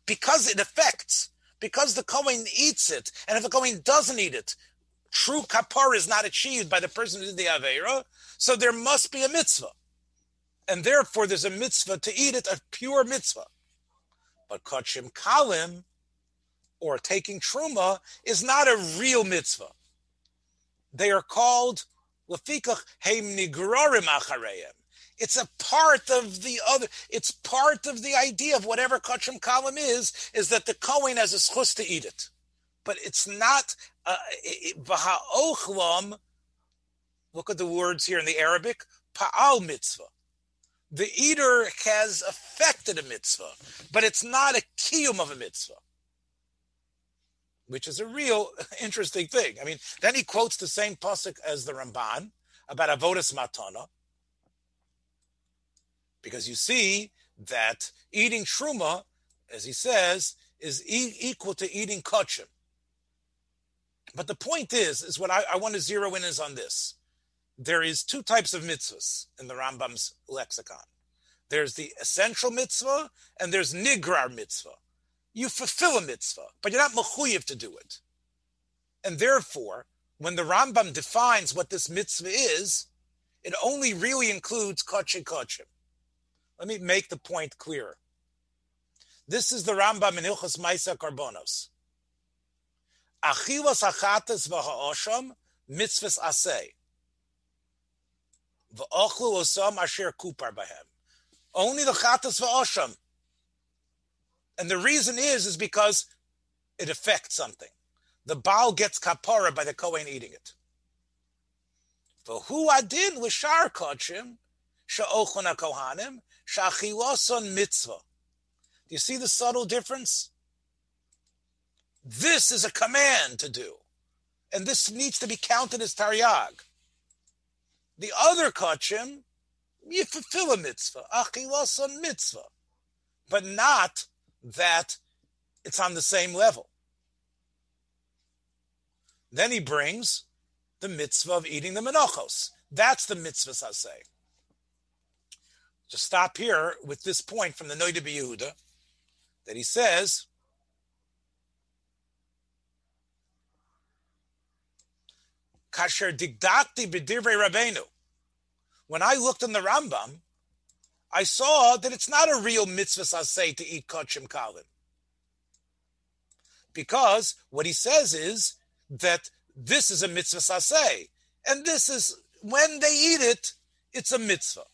because it affects, because the Kohen eats it, and if the Kohen doesn't eat it, true kapara is not achieved by the person who did the Avera, so there must be a mitzvah. And therefore, there's a mitzvah to eat it, a pure mitzvah. But Kachim Kalim, or taking truma is not a real mitzvah. They are called lefikach heim nigrorim achareim. It's a part of the other. It's part of the idea of whatever kachim kalim is. Is that the kohen has a schus to eat it, but it's not uh, v'ha'ochlam. Look at the words here in the Arabic. Pa'al mitzvah. The eater has affected a mitzvah, but it's not a kiyum of a mitzvah which is a real interesting thing. I mean, then he quotes the same pasuk as the Ramban about avodas matana, because you see that eating truma, as he says, is e- equal to eating kachim. But the point is, is what I, I, want to zero in is on this. There is two types of mitzvahs in the Rambam's lexicon. There's the essential mitzvah and there's nigrar mitzvah you fulfill a mitzvah, but you're not mechuyev to do it. And therefore, when the Rambam defines what this mitzvah is, it only really includes kachim kachim. Let me make the point clearer. This is the Rambam in Hilchos Maisa Karbonos. Achilas achatas v'ha'osham mitzvahs asay. V'ochlu osam asher kupar bahem. Only the chatas v'osham and the reason is, is because it affects something. The Baal gets kapara by the Kohen eating it. For who adin l'shar kodshim sha'ochon kohanim sha'chiloson mitzvah. Do you see the subtle difference? This is a command to do, and this needs to be counted as taryag. The other kodshim, you fulfill a mitzvah, achiloson mitzvah, but not that it's on the same level. Then he brings the mitzvah of eating the menachos. That's the mitzvah I say. Just stop here with this point from the Noida Yehuda that he says Kasher digdakti b'divrei Rabbeinu. When I looked in the Rambam, I saw that it's not a real mitzvah say to eat kachim kalim. Because what he says is that this is a mitzvah say, and this is when they eat it, it's a mitzvah.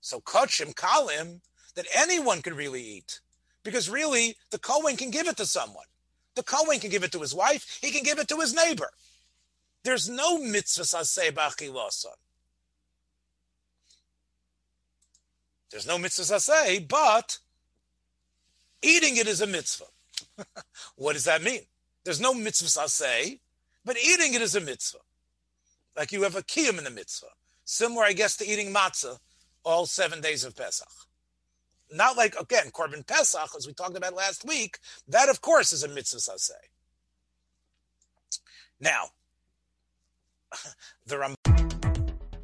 So kachim kalim that anyone can really eat, because really the Kohen can give it to someone. The Kohen can give it to his wife. He can give it to his neighbor. There's no mitzvah say b'achilasan. There's no mitzvah say, but eating it is a mitzvah. what does that mean? There's no mitzvah say, but eating it is a mitzvah. like you have a kiyum in the mitzvah. Similar, I guess, to eating matzah all seven days of Pesach. Not like, again, Korban Pesach, as we talked about last week, that, of course, is a mitzvah say. Now, the Ram.